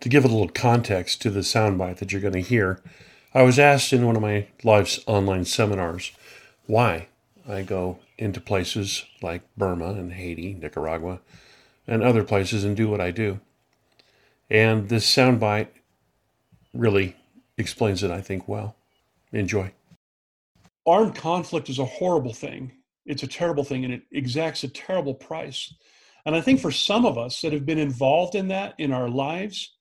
To give a little context to the soundbite that you're going to hear, I was asked in one of my life's online seminars why I go into places like Burma and Haiti, Nicaragua, and other places and do what I do. And this soundbite really explains it, I think, well. Enjoy. Armed conflict is a horrible thing. It's a terrible thing and it exacts a terrible price. And I think for some of us that have been involved in that in our lives,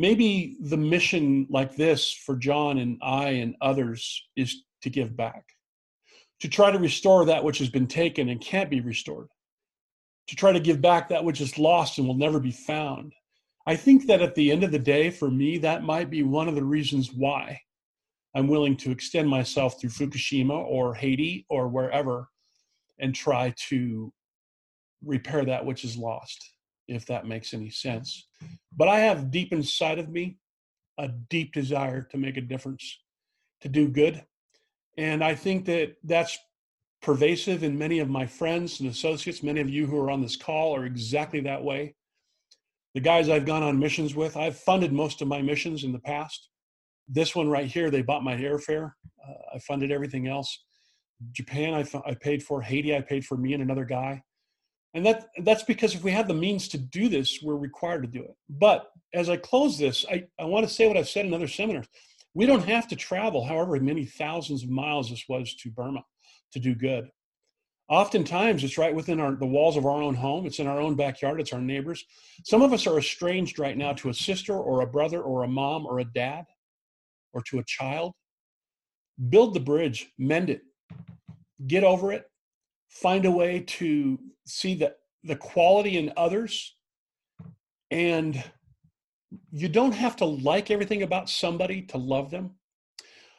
maybe the mission like this for John and I and others is to give back, to try to restore that which has been taken and can't be restored, to try to give back that which is lost and will never be found. I think that at the end of the day, for me, that might be one of the reasons why I'm willing to extend myself through Fukushima or Haiti or wherever and try to repair that which is lost, if that makes any sense. But I have deep inside of me a deep desire to make a difference, to do good. And I think that that's pervasive in many of my friends and associates. Many of you who are on this call are exactly that way. The guys I've gone on missions with, I've funded most of my missions in the past. This one right here, they bought my airfare. Uh, I funded everything else. Japan, I, I paid for. Haiti, I paid for me and another guy. And that that's because if we have the means to do this, we're required to do it. But as I close this, I, I want to say what I've said in other seminars. We don't have to travel however many thousands of miles this was to Burma to do good. Oftentimes it's right within our the walls of our own home, it's in our own backyard, it's our neighbors. Some of us are estranged right now to a sister or a brother or a mom or a dad or to a child. Build the bridge, mend it, get over it, find a way to see the, the quality in others. And you don't have to like everything about somebody to love them.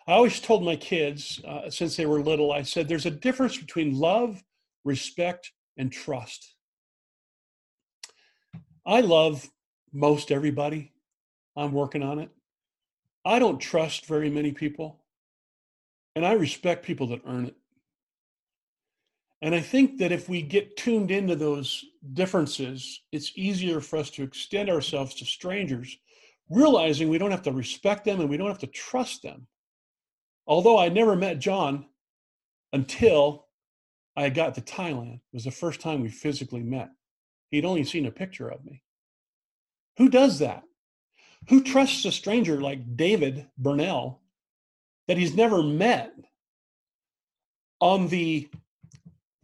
I always told my kids uh, since they were little, I said, there's a difference between love, respect, and trust. I love most everybody. I'm working on it. I don't trust very many people, and I respect people that earn it. And I think that if we get tuned into those differences, it's easier for us to extend ourselves to strangers, realizing we don't have to respect them and we don't have to trust them. Although I never met John until I got to Thailand. It was the first time we physically met. He'd only seen a picture of me. Who does that? Who trusts a stranger like David Burnell that he's never met on the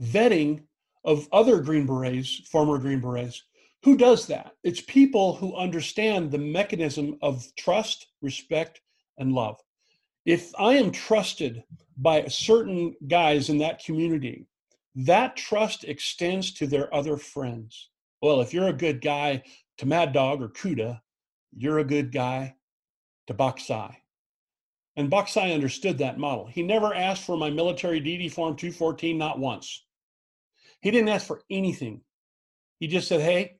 vetting of other Green Berets, former Green Berets. Who does that? It's people who understand the mechanism of trust, respect, and love. If I am trusted by certain guys in that community, that trust extends to their other friends. Well, if you're a good guy to Mad Dog or Kuda, you're a good guy to Baksai. And Baksai understood that model. He never asked for my military DD Form 214, not once. He didn't ask for anything. He just said, Hey,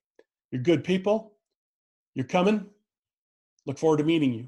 you're good people. You're coming. Look forward to meeting you.